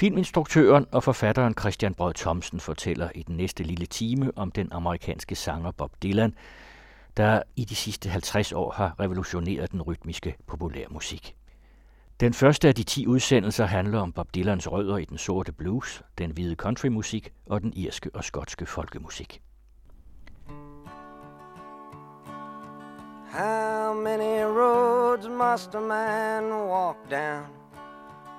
Filminstruktøren og forfatteren Christian Brød Thomsen fortæller i den næste lille time om den amerikanske sanger Bob Dylan, der i de sidste 50 år har revolutioneret den rytmiske populærmusik. Den første af de 10 udsendelser handler om Bob Dylans rødder i den sorte blues, den hvide countrymusik og den irske og skotske folkemusik. How many roads must a man walk down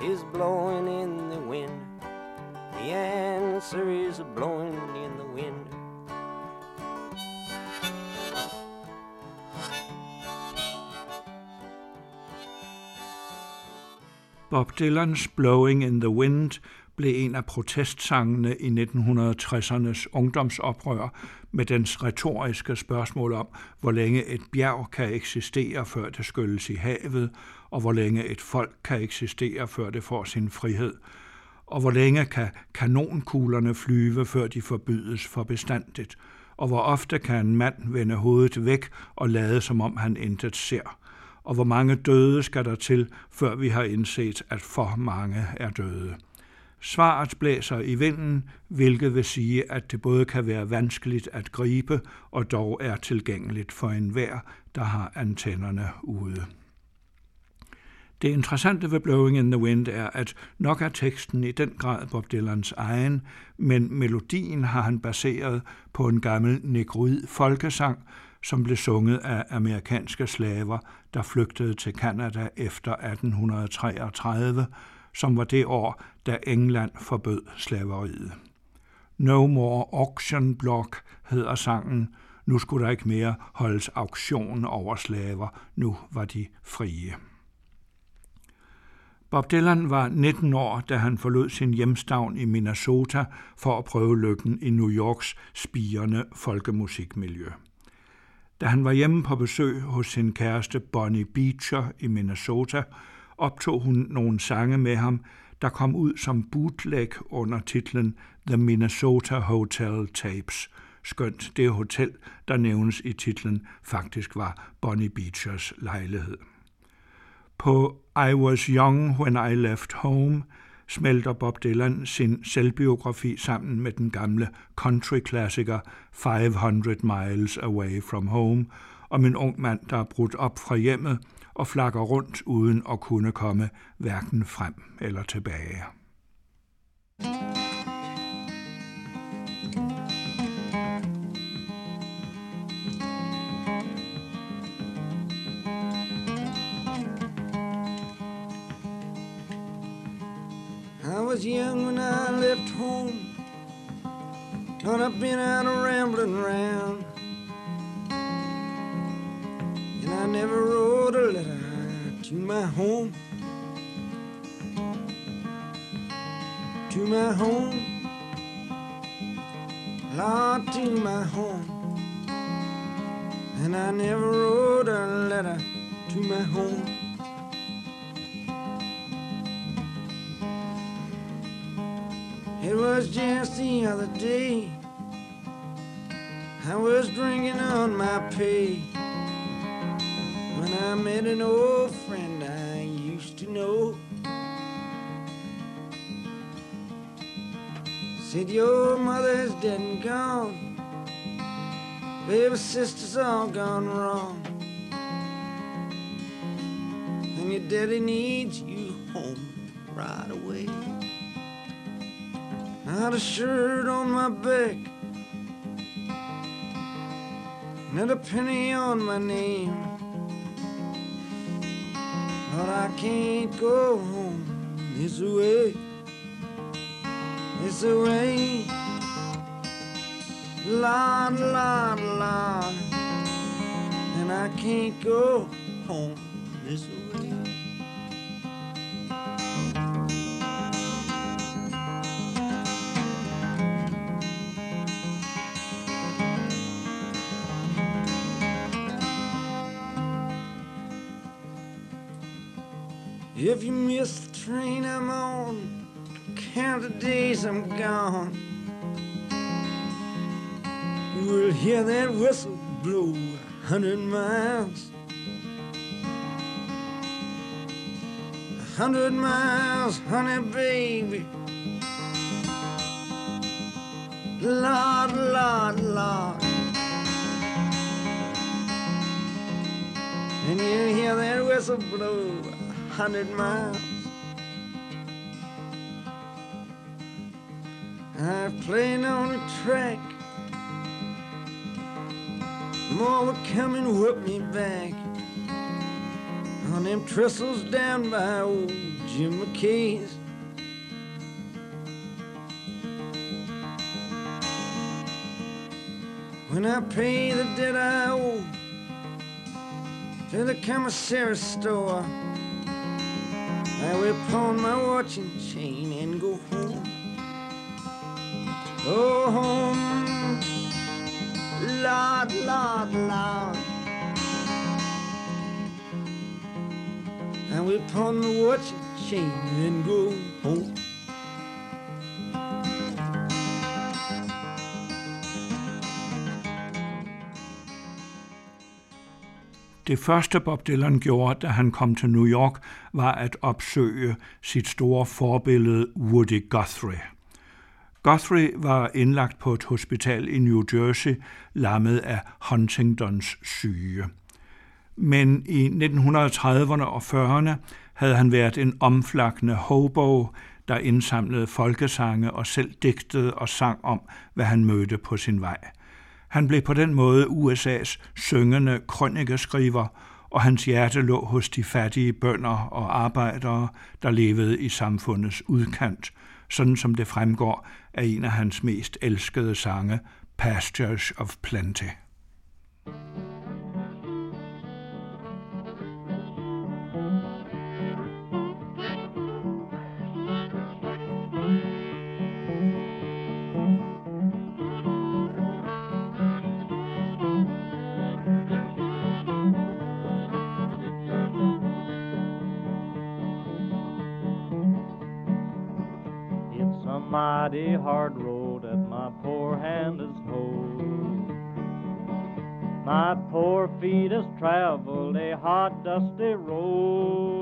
is blowing in the wind. The answer is blowing in the wind. Bob Dylans Blowing in the Wind blev en af protestsangene i 1960'ernes ungdomsoprør med dens retoriske spørgsmål om, hvor længe et bjerg kan eksistere, før det skylles i havet, og hvor længe et folk kan eksistere, før det får sin frihed, og hvor længe kan kanonkuglerne flyve, før de forbydes for bestandigt, og hvor ofte kan en mand vende hovedet væk og lade, som om han intet ser og hvor mange døde skal der til, før vi har indset, at for mange er døde. Svaret blæser i vinden, hvilket vil sige, at det både kan være vanskeligt at gribe og dog er tilgængeligt for enhver, der har antennerne ude. Det interessante ved Blowing in the Wind er, at nok er teksten i den grad Bob Dylans egen, men melodien har han baseret på en gammel negroid folkesang, som blev sunget af amerikanske slaver, der flygtede til Kanada efter 1833, som var det år, da England forbød slaveriet. No More Auction Block hedder sangen. Nu skulle der ikke mere holdes auktion over slaver. Nu var de frie. Bob Dylan var 19 år, da han forlod sin hjemstavn i Minnesota for at prøve lykken i New Yorks spirende folkemusikmiljø. Da han var hjemme på besøg hos sin kæreste Bonnie Beecher i Minnesota, optog hun nogle sange med ham, der kom ud som bootleg under titlen The Minnesota Hotel Tapes, skønt det hotel, der nævnes i titlen, faktisk var Bonnie Beechers lejlighed. På I Was Young When I Left Home smelter Bob Dylan sin selvbiografi sammen med den gamle country-klassiker 500 Miles Away From Home om en ung mand, der er brudt op fra hjemmet og flakker rundt uden at kunne komme hverken frem eller tilbage. I was young when I left home, but I've been out rambling around. And I never wrote a letter to my home. To my home. Lord, to my home. And I never wrote a letter to my home. Was just the other day. I was drinking on my pay when I met an old friend I used to know. Said your mother's dead and gone, baby sister's all gone wrong, and your daddy needs you home right away. Had a shirt on my back, not a penny on my name. But I can't go home this way, this way. Lord, Lord, Lord, and I can't go home this way. If you miss the train I'm on, count the days I'm gone. You will hear that whistle blow a hundred miles. A hundred miles, honey, baby. Lord, Lord, Lord. And you hear that whistle blow hundred miles. I've played on a track. More will come and whip me back on them trestles down by old Jim McKay's. When I pay the debt I owe to the commissary store, I will pawn my watch and chain and go home. Go home, Lord, Lord, Lord. I will pawn my watch and chain and go home. Det første Bob Dylan gjorde, da han kom til New York, var at opsøge sit store forbillede Woody Guthrie. Guthrie var indlagt på et hospital i New Jersey, lammet af Huntingtons syge. Men i 1930'erne og 40'erne havde han været en omflakkende hobo, der indsamlede folkesange og selv digtede og sang om, hvad han mødte på sin vej – han blev på den måde USA's syngende krønikeskriver, og hans hjerte lå hos de fattige bønder og arbejdere, der levede i samfundets udkant, sådan som det fremgår af en af hans mest elskede sange, Pastures of Plenty. mighty hot, dusty road.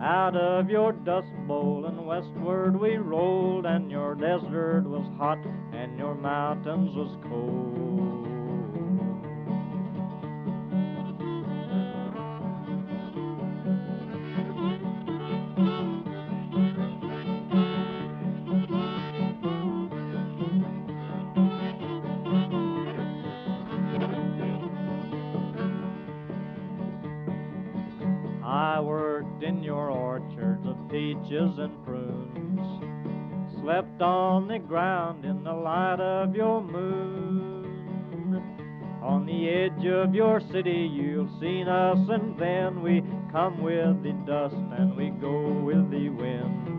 Out of your dust bowl and westward we rolled, and your desert was hot, and your mountains was cold. Peaches and prunes, slept on the ground in the light of your moon. On the edge of your city you'll see us, and then we come with the dust and we go with the wind.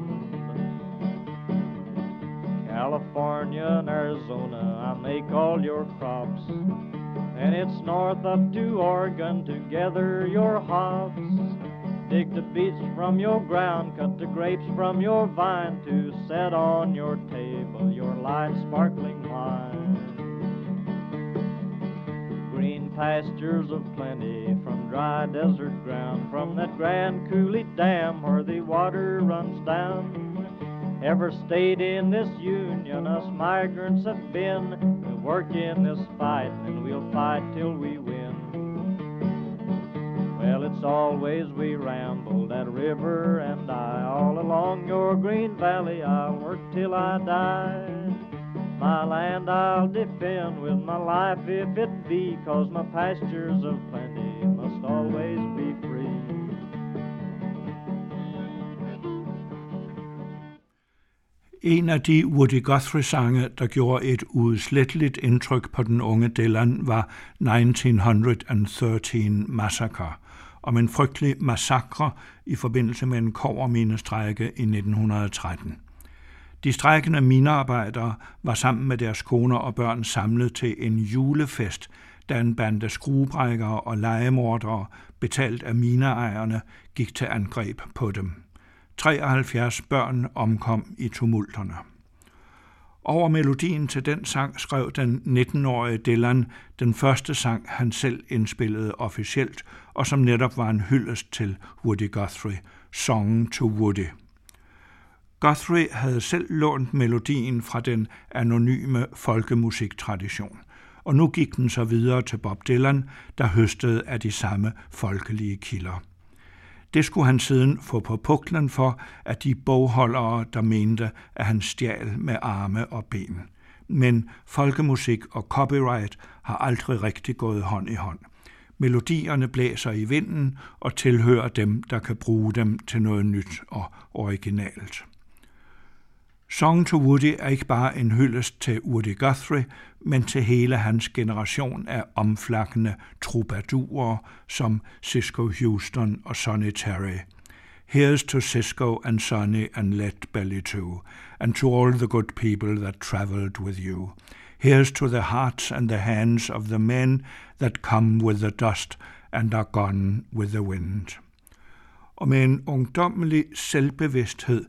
California and Arizona, I make all your crops. And it's north up to Oregon to gather your hops. Dig the beets from your ground, cut the grapes from your vine to set on your table your light sparkling wine. Green pastures of plenty from dry desert ground, from that grand Coulee Dam where the water runs down. Ever stayed in this union, us migrants have been. We'll work in this fight, and we'll fight till we win. Well, it's always we ramble that river and I. All along your green valley I'll work till I die. My land I'll defend with my life if it be, cause my pastures of plenty must always be free. En af de Woody Guthrie-sange, der gjorde et udsletteligt indtryk på den unge Dylan, var 1913 Massacre – om en frygtelig massakre i forbindelse med en koverminestrække i 1913. De strækkende minearbejdere var sammen med deres koner og børn samlet til en julefest, da en bande skruebrækkere og legemordere, betalt af mineejerne, gik til angreb på dem. 73 børn omkom i tumulterne. Over melodien til den sang skrev den 19-årige Dylan den første sang, han selv indspillede officielt, og som netop var en hyldest til Woody Guthrie, Song to Woody. Guthrie havde selv lånt melodien fra den anonyme folkemusiktradition, og nu gik den så videre til Bob Dylan, der høstede af de samme folkelige kilder. Det skulle han siden få på puklen for, at de bogholdere, der mente, at han stjal med arme og ben. Men folkemusik og copyright har aldrig rigtig gået hånd i hånd. Melodierne blæser i vinden og tilhører dem, der kan bruge dem til noget nyt og originalt. Song to Woody er ikke bare en hyldest til Woody Guthrie, men til hele hans generation af omflakkende troubadurer som Cisco Houston og Sonny Terry. Here's to Cisco and Sonny and Let Belly too, and to all the good people that traveled with you. Here's to the hearts and the hands of the men that come with the dust and are gone with the wind. Og med en ungdommelig selvbevidsthed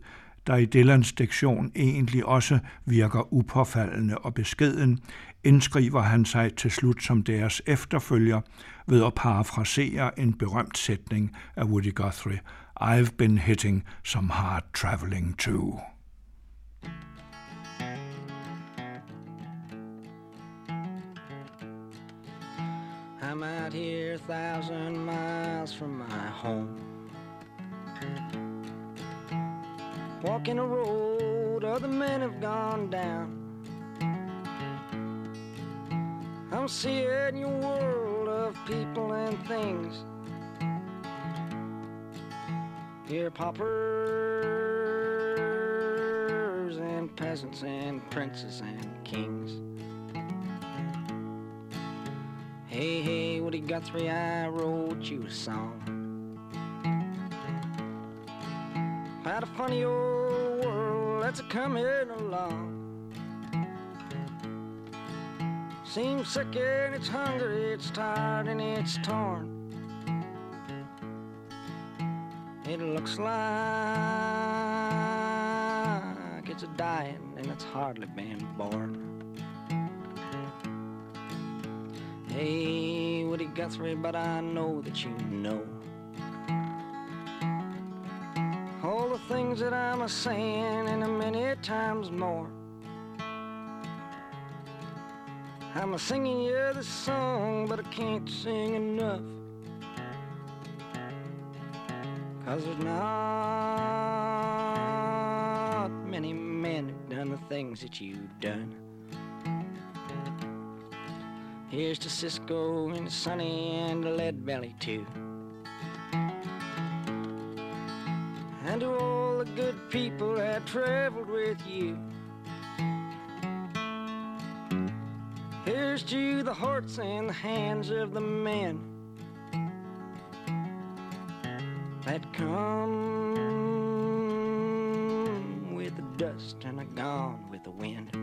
der i Dylans diktion egentlig også virker upåfaldende og beskeden, indskriver han sig til slut som deres efterfølger ved at parafrasere en berømt sætning af Woody Guthrie. I've been hitting some hard traveling too. I'm out here a thousand miles from my home. walking a road other men have gone down. I'm seeing your world of people and things. Here, paupers and peasants and princes and kings. Hey, hey, Woody Guthrie, I wrote you a song. About a funny old world that's a coming along. Seems sick and it's hungry, it's tired and it's torn. It looks like it's dying and it's hardly been born. Hey, Woody Guthrie, but I know that you know. all the things that I'm a saying and a many times more. I'm a singing you this song, but I can't sing enough. Cause there's not many men who've done the things that you've done. Here's to Cisco and Sonny and Lead Belly too. and to all the good people that traveled with you. Here's to the hearts and the hands of the men that come with the dust and are gone with the wind.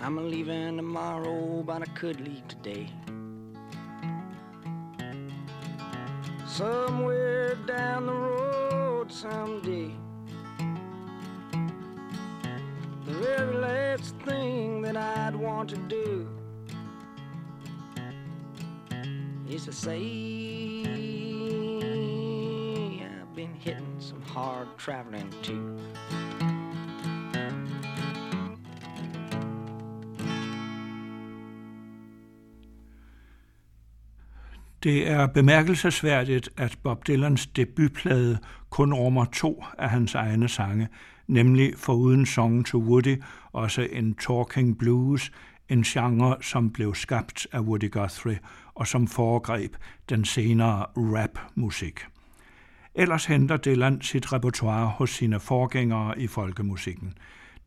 I'm a leaving tomorrow, but I could leave today. somewhere down the road someday. Very last thing that I'd want to do is to say I've been hitting some hard traveling too. Det er bemærkelsesværdigt, at Bob Dylans debutplade kun rummer to af hans egne sange, nemlig foruden Song to Woody, også en talking blues, en genre, som blev skabt af Woody Guthrie og som foregreb den senere rap-musik. Ellers henter Dylan sit repertoire hos sine forgængere i folkemusikken.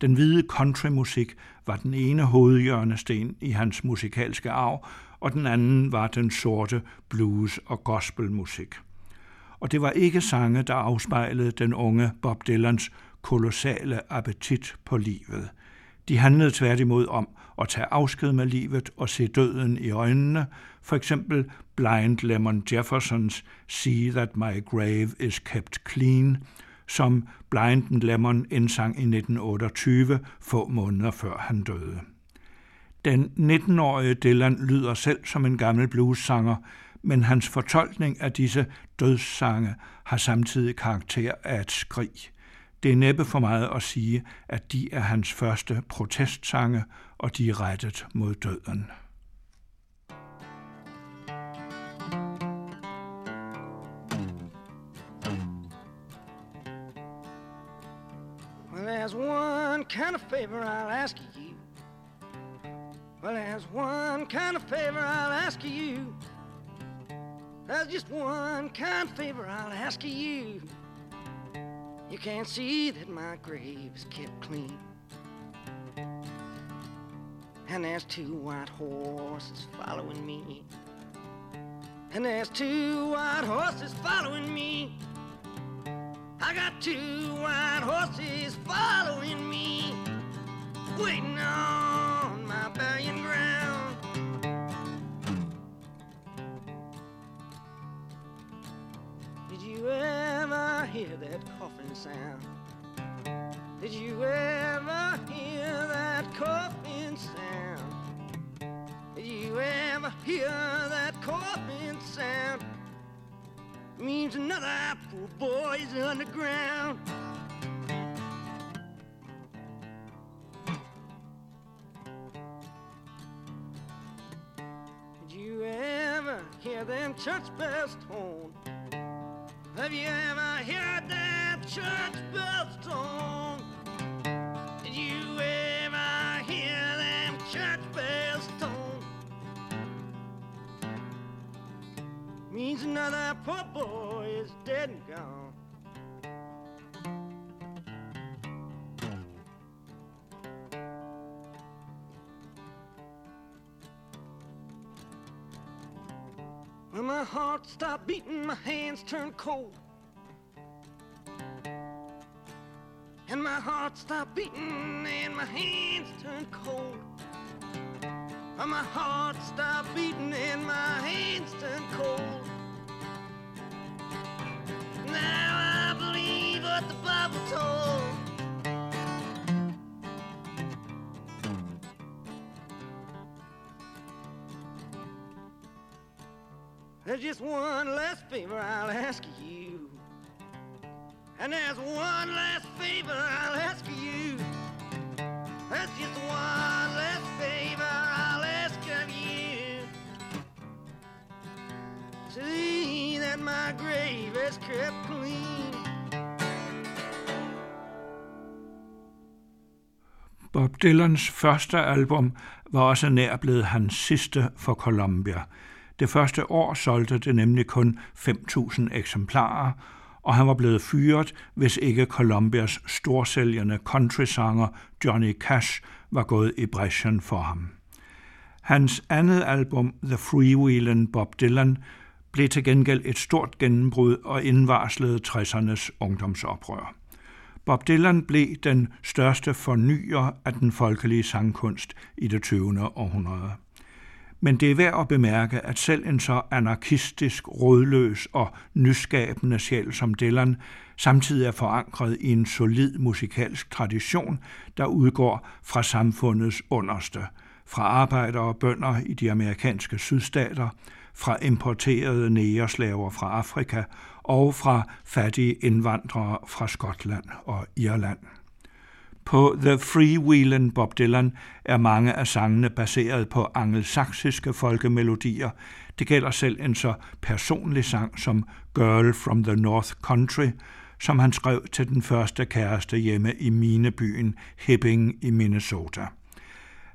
Den hvide countrymusik var den ene hovedhjørnesten i hans musikalske arv, og den anden var den sorte blues- og gospelmusik. Og det var ikke sange, der afspejlede den unge Bob Dylans kolossale appetit på livet. De handlede tværtimod om at tage afsked med livet og se døden i øjnene, for eksempel Blind Lemon Jeffersons See That My Grave Is Kept Clean, som Blind Lemon indsang i 1928, få måneder før han døde. Den 19-årige Dylan lyder selv som en gammel bluessanger, men hans fortolkning af disse dødssange har samtidig karakter af et skrig. Det er næppe for meget at sige, at de er hans første protestsange, og de er rettet mod døden. Well, there's one kind of favor I'll ask you. Well, there's one kind of favor I'll ask you. There's just one kind of favor I'll ask you. You can't see that my grave is kept clean. And there's two white horses following me. And there's two white horses following me. I got two white horses following me, waiting on sound? Did you ever hear that coughing sound? Did you ever hear that coughing sound? means another poor boy's underground. Did you ever hear them church bells tone? Have you ever heard that church bells tone? Did you ever hear them church bells tone? Means another poor boy is dead and gone. When my heart stopped beating, my hands turned cold. And my heart stopped beating, and my hands turned cold. When my heart stopped beating, and my hands turned cold. Now I believe what the Bible told. There's just one last favor I'll ask you. And there's one last favor I'll ask you. There's just one last favor I'll ask of you. See that my grave is kept clean. Bob Dylans første album var også nær blevet hans sidste for Columbia. Det første år solgte det nemlig kun 5.000 eksemplarer, og han var blevet fyret, hvis ikke Columbias storsælgende countrysanger Johnny Cash var gået i bræschen for ham. Hans andet album, The Freewheelin' Bob Dylan, blev til gengæld et stort gennembrud og indvarslede 60'ernes ungdomsoprør. Bob Dylan blev den største fornyer af den folkelige sangkunst i det 20. århundrede. Men det er værd at bemærke, at selv en så anarkistisk, rådløs og nyskabende sjæl som Dylan samtidig er forankret i en solid musikalsk tradition, der udgår fra samfundets underste, fra arbejdere og bønder i de amerikanske sydstater, fra importerede nægerslaver fra Afrika og fra fattige indvandrere fra Skotland og Irland. På The Freewheelin' Bob Dylan er mange af sangene baseret på angelsaksiske folkemelodier. Det gælder selv en så personlig sang som Girl from the North Country, som han skrev til den første kæreste hjemme i minebyen Hibbing i Minnesota.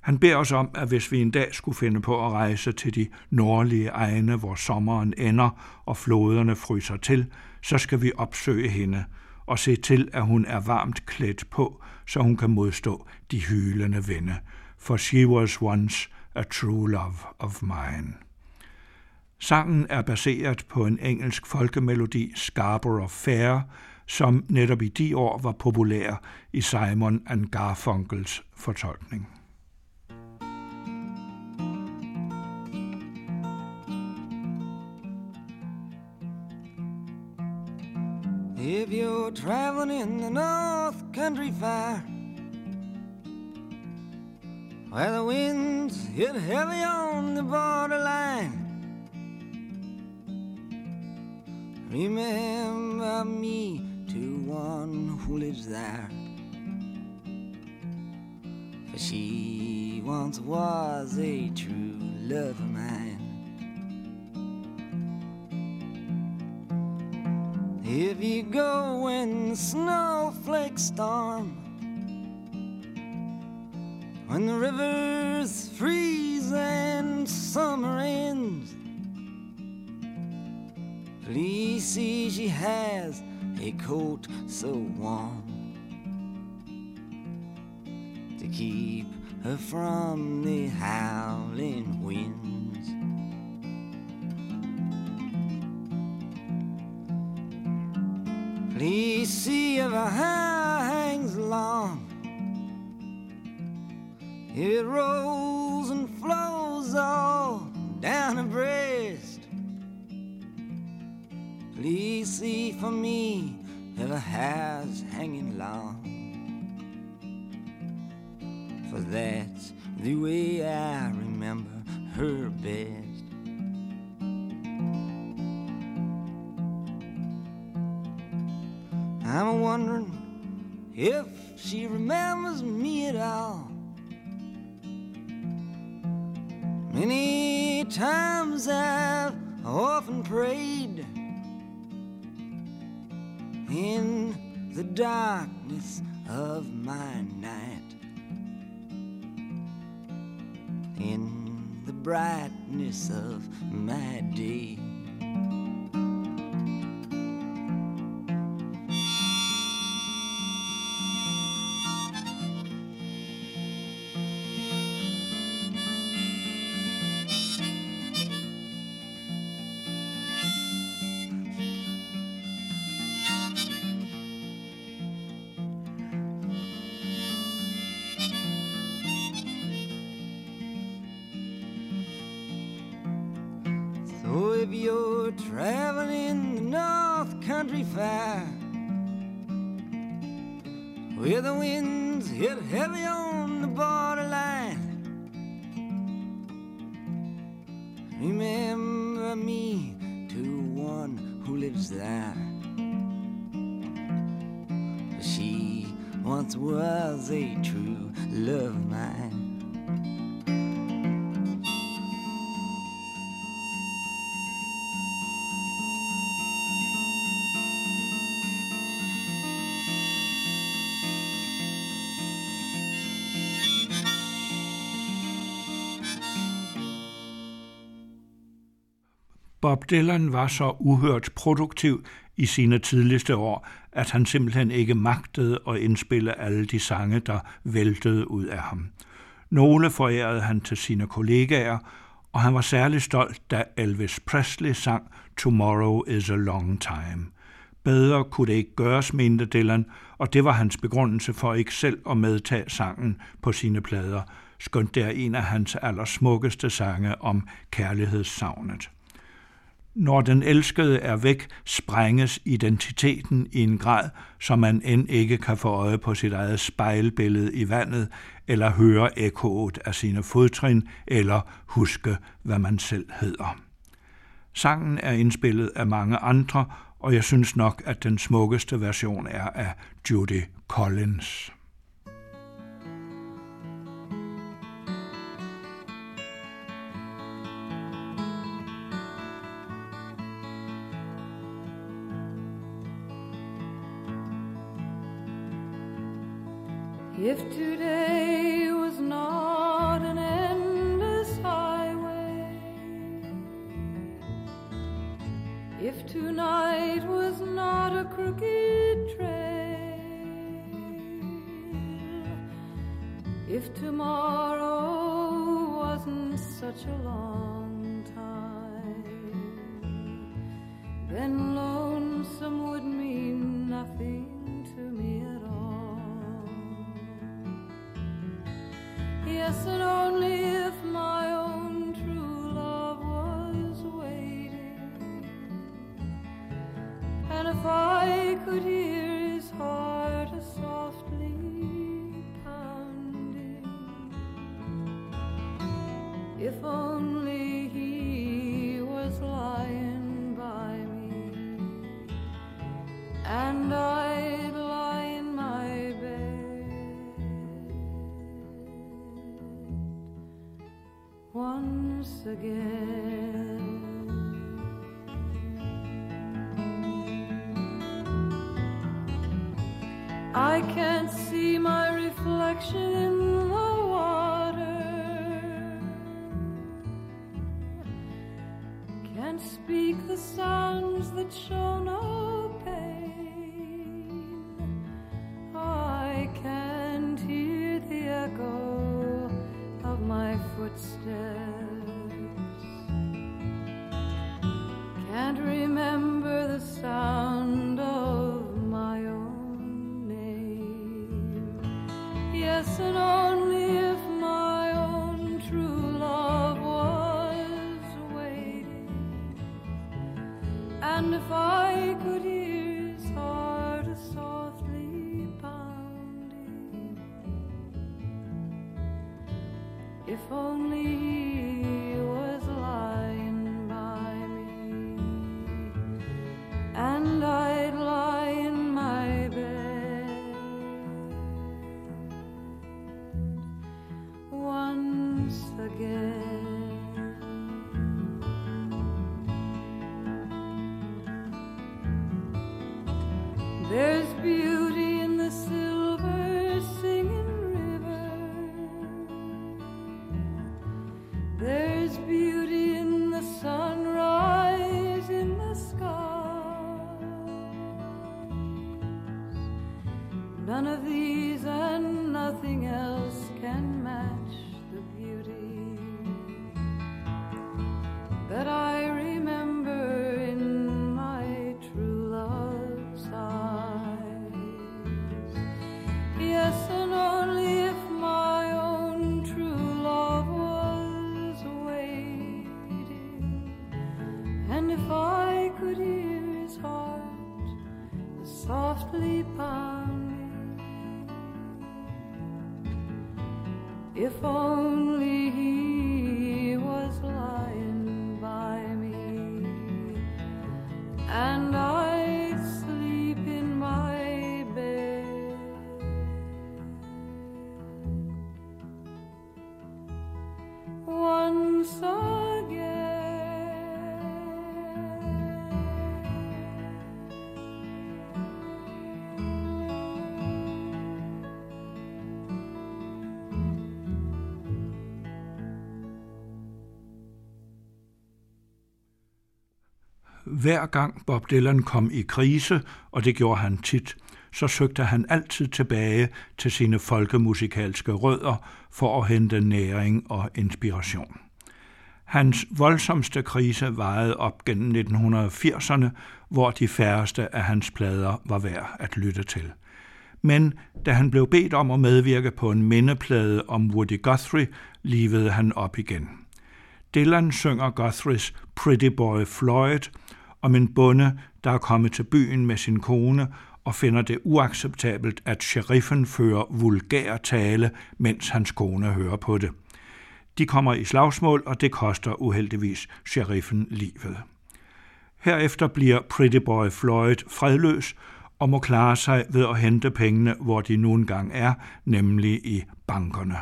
Han beder os om, at hvis vi en dag skulle finde på at rejse til de nordlige egne, hvor sommeren ender og floderne fryser til, så skal vi opsøge hende og se til, at hun er varmt klædt på, så hun kan modstå de hylende vinde. For she was once a true love of mine. Sangen er baseret på en engelsk folkemelodi, Scarborough Fair, som netop i de år var populær i Simon and Garfunkels fortolkning. If you're traveling in the North Country Fair, where the winds hit heavy on the borderline, remember me to one who lives there. For she once was a true love of mine. If you go when the snowflakes storm, when the rivers freeze and summer ends, please see she has a coat so warm to keep her from the howling winds. Please see if her hair hangs long. It rolls and flows all down her breast. Please see for me if her hair's hanging long. For that's the way I remember her best. If she remembers me at all. Many times I've often prayed in the darkness of my night, in the brightness of my day. Country Fair, where the winds hit heavy on the borderline, remember me to one who lives there. She once was a true love of mine. Bob Dylan var så uhørt produktiv i sine tidligste år, at han simpelthen ikke magtede at indspille alle de sange, der væltede ud af ham. Nogle forærede han til sine kollegaer, og han var særlig stolt, da Elvis Presley sang Tomorrow is a Long Time. Bedre kunne det ikke gøres, mente Dylan, og det var hans begrundelse for ikke selv at medtage sangen på sine plader, skønt det er en af hans allersmukkeste sange om kærlighedssavnet. Når den elskede er væk, sprænges identiteten i en grad, så man end ikke kan få øje på sit eget spejlbillede i vandet, eller høre ekkoet af sine fodtrin, eller huske, hvad man selv hedder. Sangen er indspillet af mange andre, og jeg synes nok, at den smukkeste version er af Judy Collins. If today was not an endless highway, if tonight was not a crooked trail, if tomorrow wasn't such a long time, then lonesome would it all Yes, and only Hver gang Bob Dylan kom i krise, og det gjorde han tit, så søgte han altid tilbage til sine folkemusikalske rødder for at hente næring og inspiration. Hans voldsomste krise varede op gennem 1980'erne, hvor de færreste af hans plader var værd at lytte til. Men da han blev bedt om at medvirke på en mindeplade om Woody Guthrie, livede han op igen. Dylan synger Guthrie's Pretty Boy Floyd om en bonde, der er kommet til byen med sin kone og finder det uacceptabelt, at sheriffen fører vulgær tale, mens hans kone hører på det. De kommer i slagsmål, og det koster uheldigvis sheriffen livet. Herefter bliver Pretty Boy Floyd fredløs og må klare sig ved at hente pengene, hvor de nu engang er, nemlig i bankerne.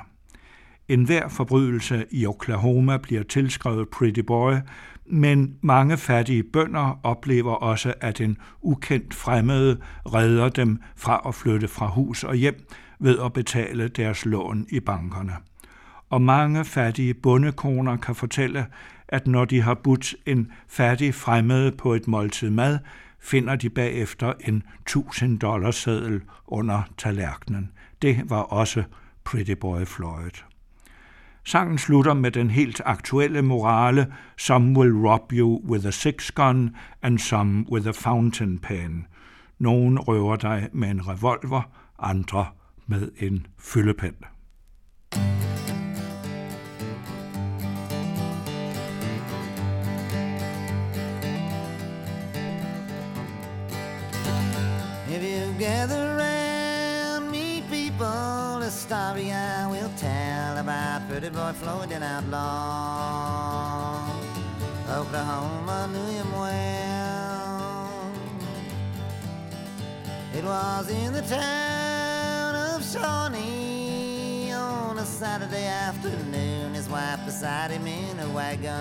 En hver forbrydelse i Oklahoma bliver tilskrevet Pretty Boy, men mange fattige bønder oplever også, at en ukendt fremmede redder dem fra at flytte fra hus og hjem ved at betale deres lån i bankerne. Og mange fattige bondekoner kan fortælle, at når de har budt en fattig fremmede på et måltid mad, finder de bagefter en 1000 dollars seddel under tallerkenen. Det var også Pretty Boy Floyd. Sangen slutter med den helt aktuelle morale Some will rob you with a six gun and some with a fountain pen. Nogen røver dig med en revolver, andre med en fyldepen. Pretty boy Floyd and outlaw. Oklahoma knew him well. It was in the town of Shawnee on a Saturday afternoon. His wife beside him in a wagon.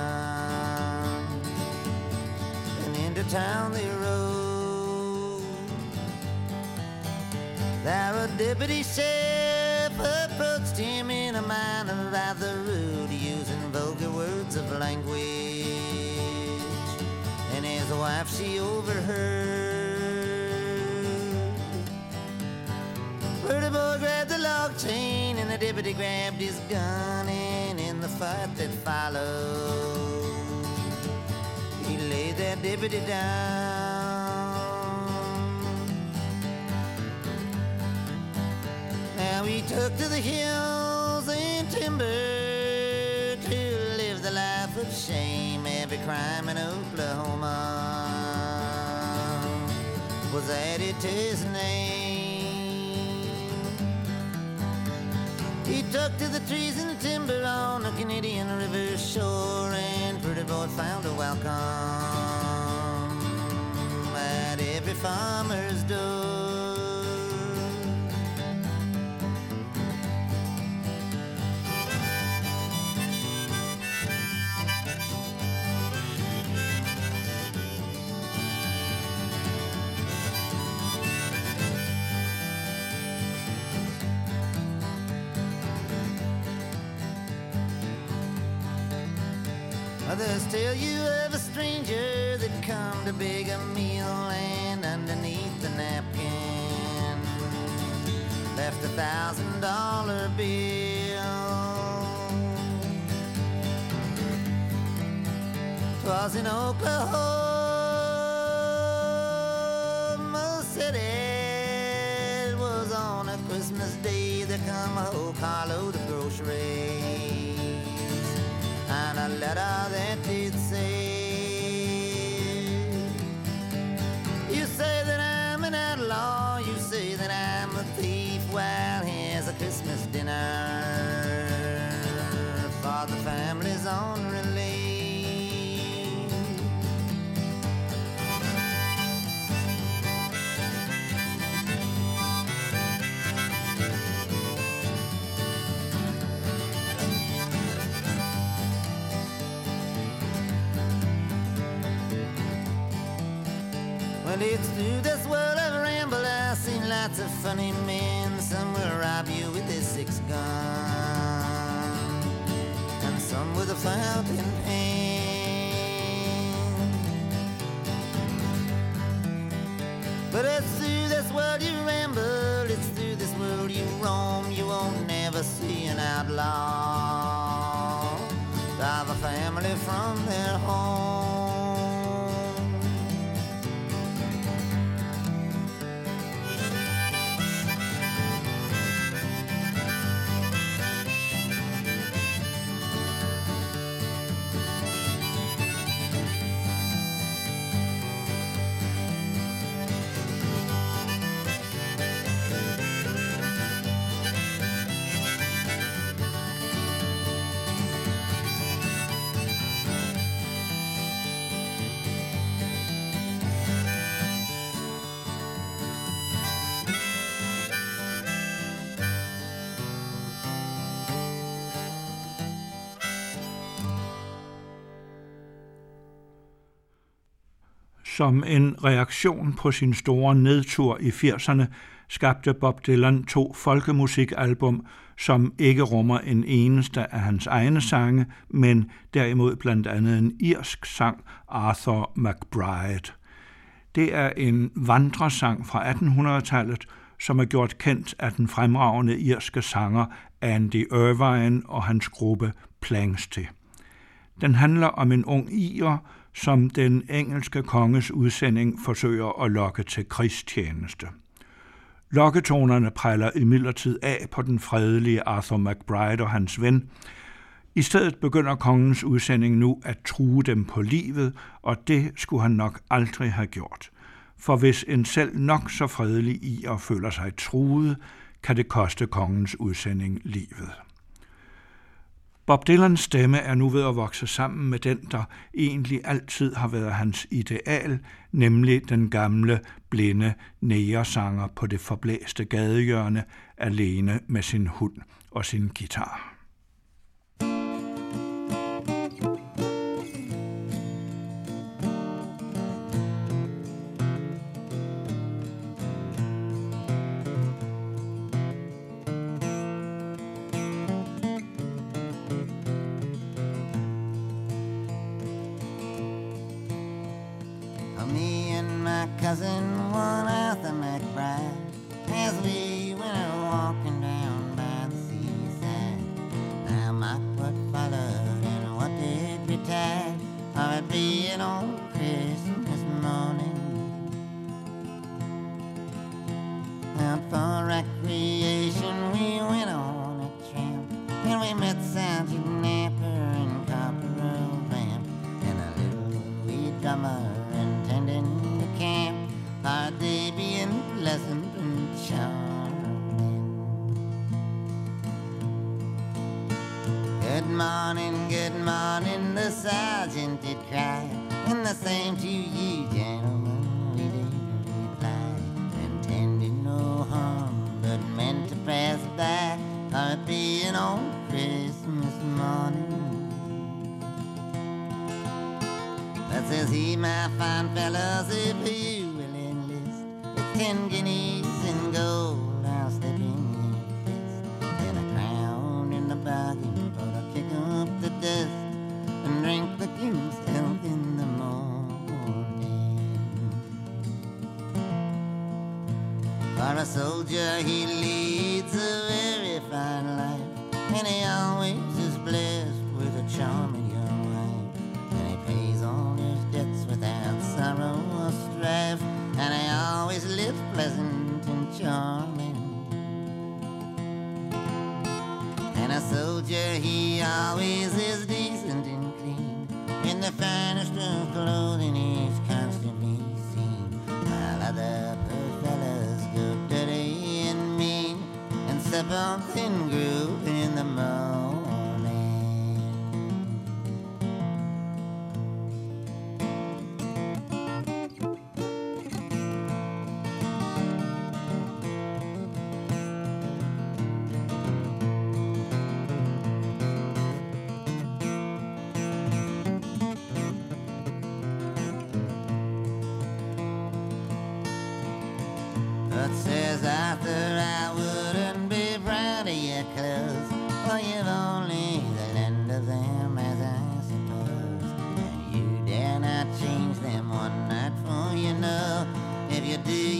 And into town they rode. There a deputy sheriff approached him in a manner rather rude, using vulgar words of language And his wife she overheard. Pretty boy grabbed the log chain and the deputy grabbed his gun and in the fight that followed, he laid that deputy down. Now he took to the hills timber to live the life of shame every crime in Oklahoma was added to his name. He took to the trees and the timber on the Canadian River shore, and pretty boy found a welcome at every farmer's door. Tell you of a stranger that come to beg a meal and underneath the napkin left a thousand dollar bill. Twas in Oklahoma City. It was on a Christmas day. There come a whole carload of groceries and a letter that Well, it's through this world of ramble I've seen lots of funny men. Some will rob you with a six gun, and some with a fountain pen. But it's through this world you ramble, it's through this world you roam. You won't never see an outlaw drive a family from their home. Som en reaktion på sin store nedtur i 80'erne skabte Bob Dylan to folkemusikalbum, som ikke rummer en eneste af hans egne sange, men derimod blandt andet en irsk sang, Arthur McBride. Det er en vandresang fra 1800-tallet, som er gjort kendt af den fremragende irske sanger Andy Irvine og hans gruppe Plangsty. Den handler om en ung irer, som den engelske konges udsending forsøger at lokke til krigstjeneste. Lokketonerne præller imidlertid af på den fredelige Arthur McBride og hans ven. I stedet begynder kongens udsending nu at true dem på livet, og det skulle han nok aldrig have gjort. For hvis en selv nok så fredelig i og føler sig truet, kan det koste kongens udsending livet. Bob Dylans stemme er nu ved at vokse sammen med den, der egentlig altid har været hans ideal, nemlig den gamle, blinde nægersanger på det forblæste gadehjørne, alene med sin hund og sin guitar. fellas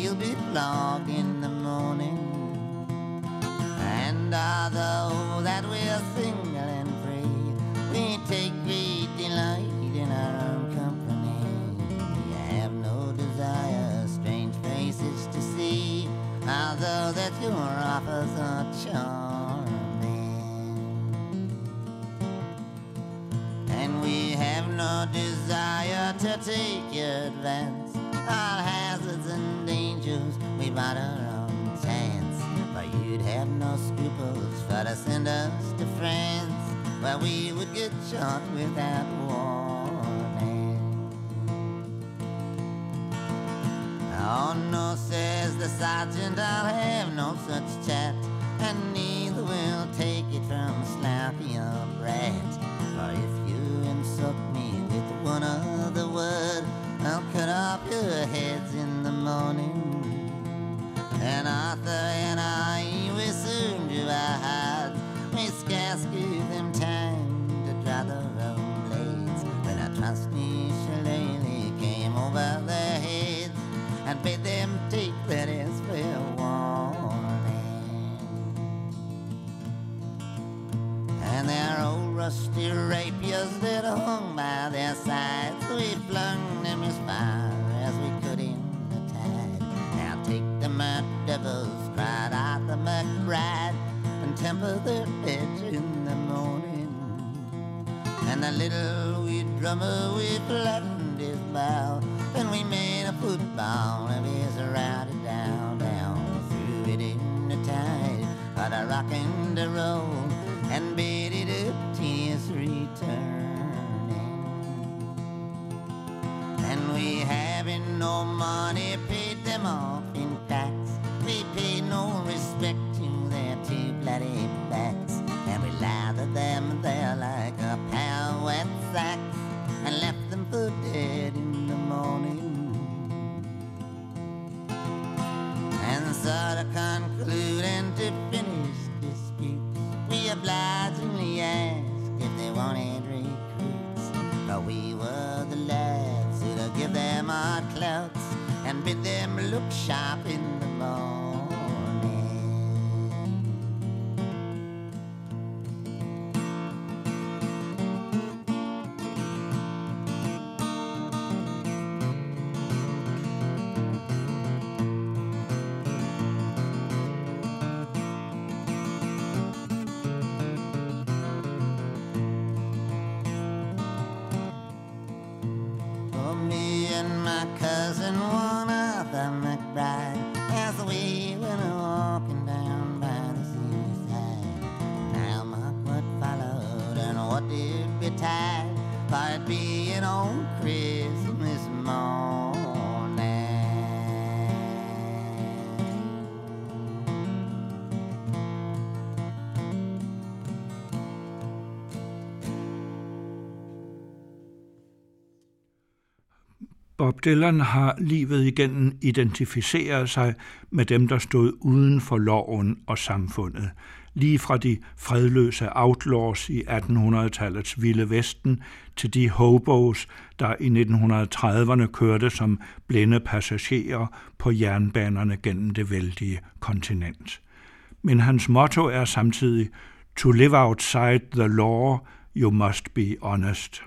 you'll be flogged in the morning. And although that we're single and free, we take great delight in our own company. We have no desire, strange faces to see, although that your offers are charming. And we have no desire to take advance. I'll have about our own chance. But you'd have no scruples for to send us to France, where we would get shot without warning. Oh no, says the sergeant, I'll have no such chat, and neither will take it from a sloppy old brat. For if you insult me with one other word, I'll cut off your heads in the morning and Arthur and I, we soon drew our hearts. We scarce gave them time to draw their own blades. When a trusty shillelagh came over their heads and bid them take that as fair warning. And their old rusty rapiers that hung by their sides, we flung them as far temper their heads in the morning. And the little wee drummer, we flattened his mouth, and we made a football of his routed down, down. Threw it in the tide, on a rock and a roll, and be Bob Dylan har livet igennem identificeret sig med dem, der stod uden for loven og samfundet. Lige fra de fredløse outlaws i 1800-tallets vilde vesten til de hobos, der i 1930'erne kørte som blinde passagerer på jernbanerne gennem det vældige kontinent. Men hans motto er samtidig To live outside the law, you must be honest.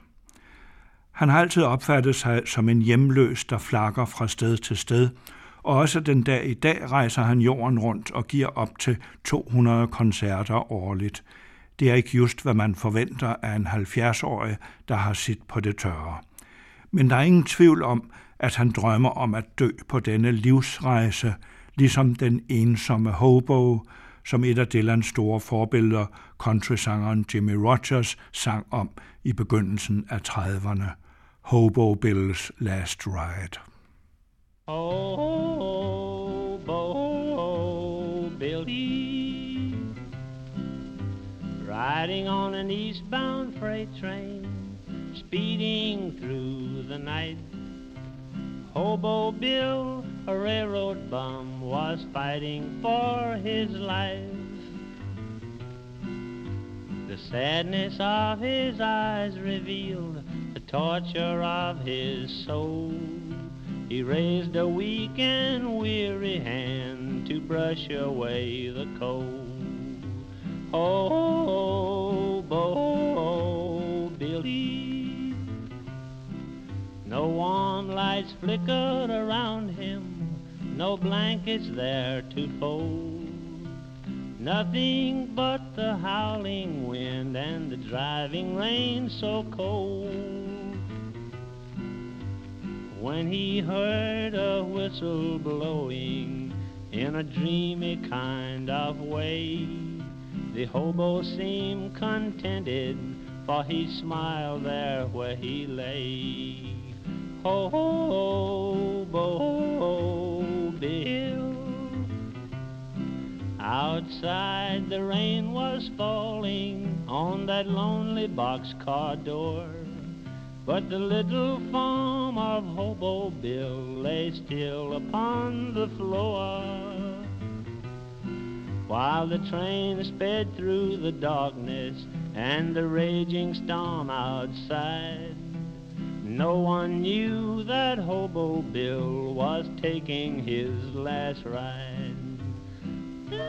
Han har altid opfattet sig som en hjemløs, der flakker fra sted til sted, og også den dag i dag rejser han jorden rundt og giver op til 200 koncerter årligt. Det er ikke just, hvad man forventer af en 70-årig, der har sit på det tørre. Men der er ingen tvivl om, at han drømmer om at dø på denne livsrejse, ligesom den ensomme hobo, som et af Dylans store forbilleder, countrysangeren Jimmy Rogers, sang om i begyndelsen af 30'erne. Hobo Bill's Last Ride. Oh, Bo Billy, riding on an eastbound freight train, speeding through the night. Hobo Bill, a railroad bum, was fighting for his life. The sadness of his eyes revealed the torture of his soul. He raised a weak and weary hand to brush away the cold. Oh, Bo Billy. No warm lights flickered around him, no blankets there to fold. Nothing but the howling wind and the driving rain so cold. When he heard a whistle blowing in a dreamy kind of way, the hobo seemed contented, for he smiled there where he lay. Hobo Bill. Outside the rain was falling on that lonely boxcar door. But the little form of Hobo Bill lay still upon the floor. While the train sped through the darkness and the raging storm outside, no one knew that Hobo Bill was taking his last ride. It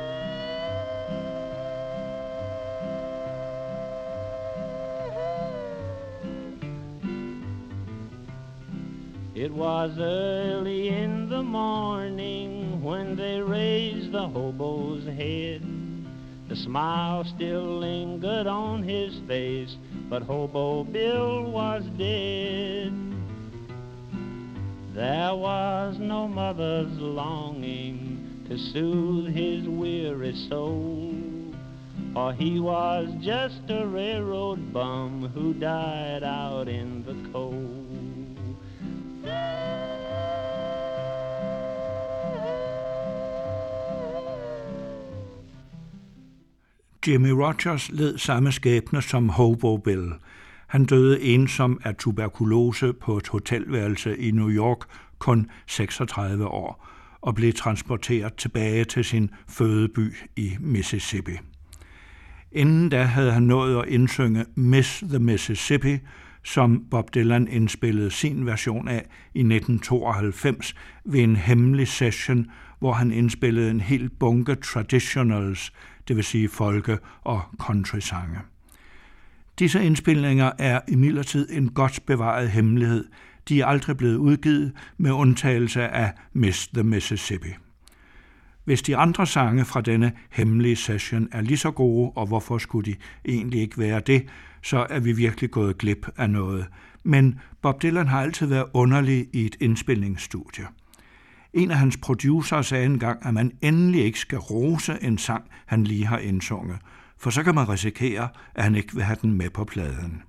was early in the morning when they raised the hobo's head. The smile still lingered on his face, but Hobo Bill was dead. There was no mother's longing to soothe his weary soul, for he was just a railroad bum who died out in the cold. Jimmy Rogers led samme skæbne som Hobo Bill. Han døde ensom af tuberkulose på et hotelværelse i New York, kun 36 år, og blev transporteret tilbage til sin fødeby i Mississippi. Inden da havde han nået at indsynge Miss the Mississippi, som Bob Dylan indspillede sin version af i 1992 ved en hemmelig session, hvor han indspillede en hel bunke traditionals, det vil sige folke- og country-sange. Disse indspilninger er imidlertid en godt bevaret hemmelighed. De er aldrig blevet udgivet med undtagelse af Miss the Mississippi. Hvis de andre sange fra denne hemmelige session er lige så gode, og hvorfor skulle de egentlig ikke være det, så er vi virkelig gået glip af noget. Men Bob Dylan har altid været underlig i et indspilningsstudie. En af hans producer sagde engang, at man endelig ikke skal rose en sang, han lige har indsunget, for så kan man risikere, at han ikke vil have den med på pladen.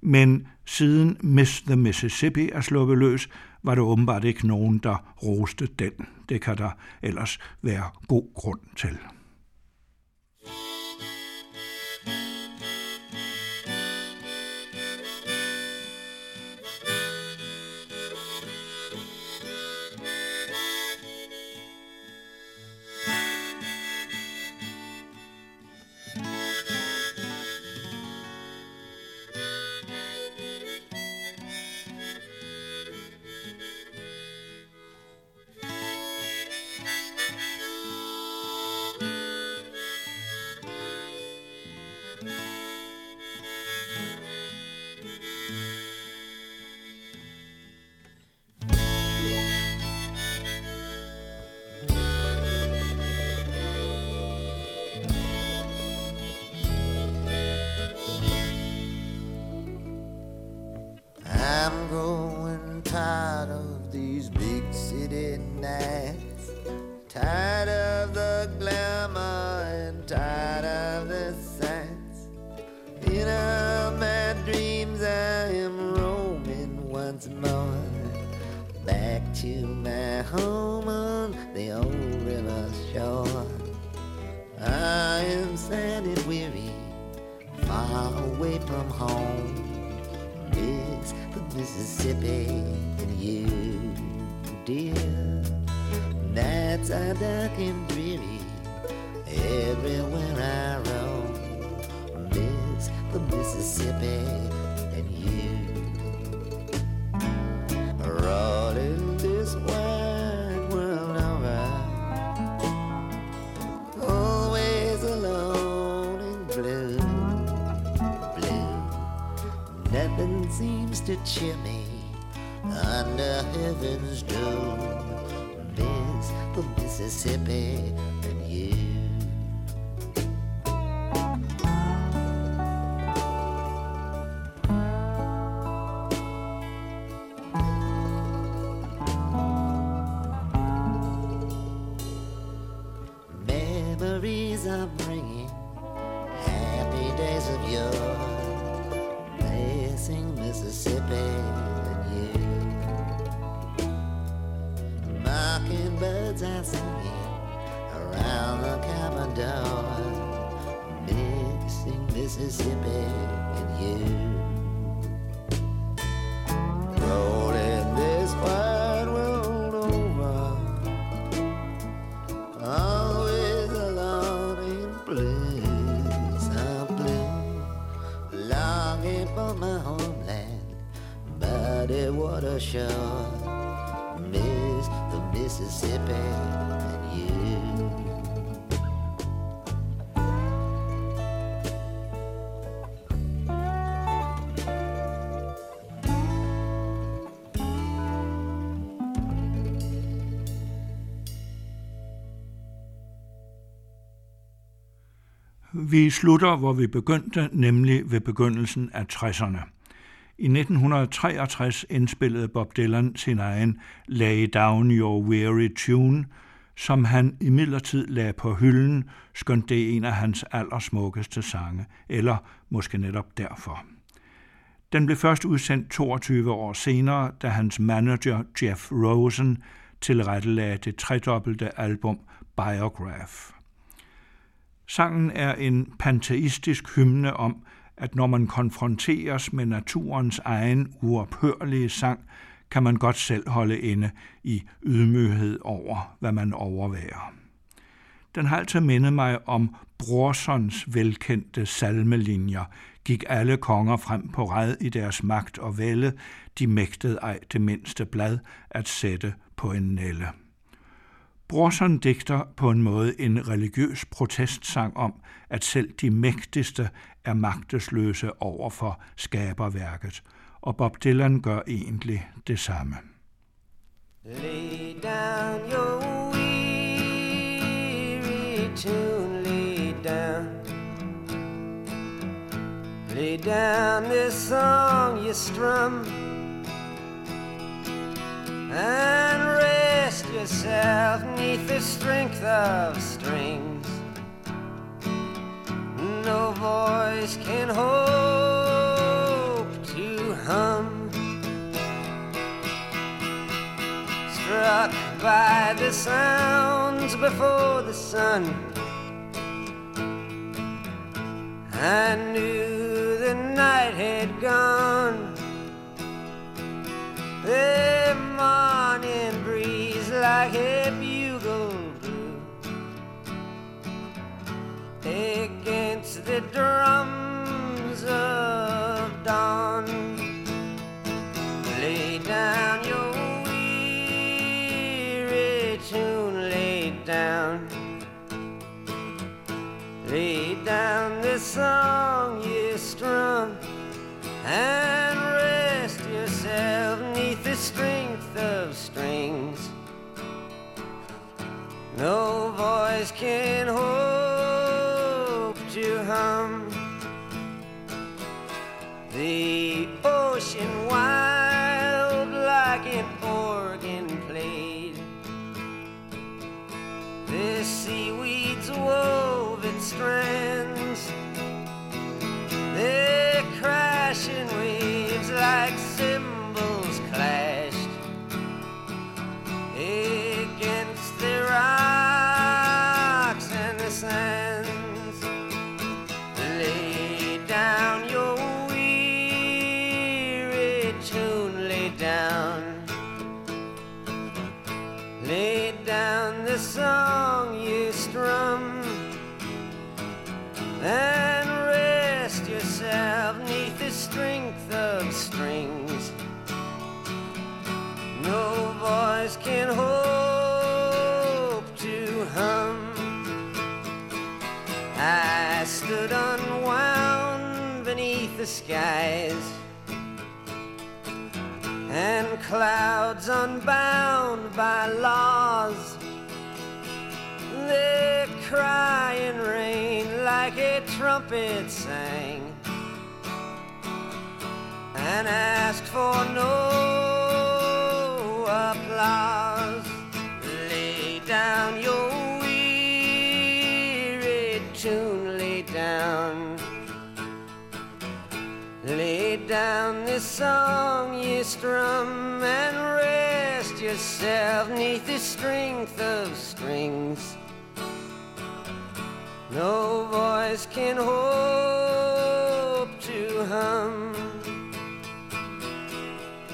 Men siden Miss the Mississippi er sluppet løs, var der åbenbart ikke nogen, der roste den. Det kan der ellers være god grund til. Vi slutter, hvor vi begyndte, nemlig ved begyndelsen af 60'erne. I 1963 indspillede Bob Dylan sin egen Lay Down Your Weary Tune, som han imidlertid lagde på hylden, skønt det er en af hans allersmukkeste sange, eller måske netop derfor. Den blev først udsendt 22 år senere, da hans manager Jeff Rosen tilrettelagde det tredobbelte album Biograph. Sangen er en panteistisk hymne om, at når man konfronteres med naturens egen uophørlige sang, kan man godt selv holde inde i ydmyghed over, hvad man overværer. Den har altid mindet mig om Brorsons velkendte salmelinjer. Gik alle konger frem på red i deres magt og vælde, de mægtede ej det mindste blad at sætte på en nælle. Brorson digter på en måde en religiøs protestsang om, at selv de mægtigste er magtesløse over for skaberværket, og Bob Dylan gør egentlig det samme. Lay down your weary tune, lay down. Lay down this song you strum and rest yourself neath the strength of strings. No voice can hope to hum. Struck by the sounds before the sun. I knew the night had gone. The morning breeze like a bugle blew against the drums of dawn. Lay down your weary tune, lay down. Lay down the song you strum and rest yourself neath the strength of Voice can hope to hum. The unbound by laws. The crying rain like a trumpet sang and asked for no applause. Lay down your weary tune, lay down. Lay down this song you strum yourself neath the strength of strings. No voice can hope to hum.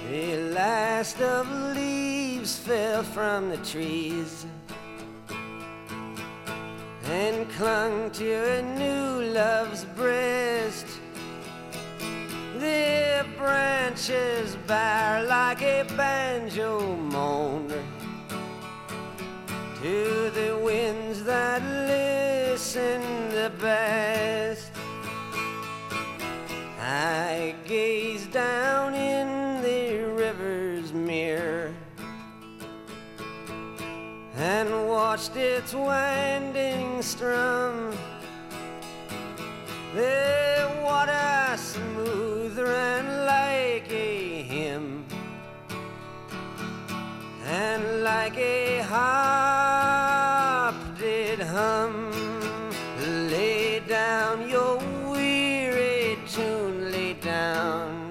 The last of leaves fell from the trees and clung to a new love's breast. Branches bare like a banjo moan to the winds that listen the best. I gaze down in the river's mirror and watched its winding strum. The water smoother Lutheran like a hymn and like a harp did hum. Lay down your weary tune, lay down,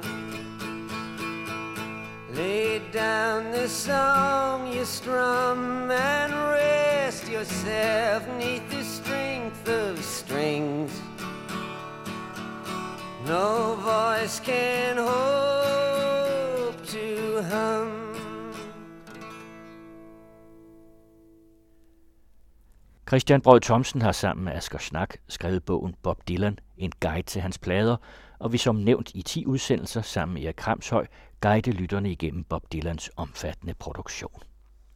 lay down the song you strum and rest yourself neath the strength of No voice can hope to hum. Christian Brød Thomsen har sammen med Asger Snak skrevet bogen Bob Dylan, en guide til hans plader, og vi som nævnt i 10 udsendelser sammen med Erik Kramshøj guide lytterne igennem Bob Dylans omfattende produktion.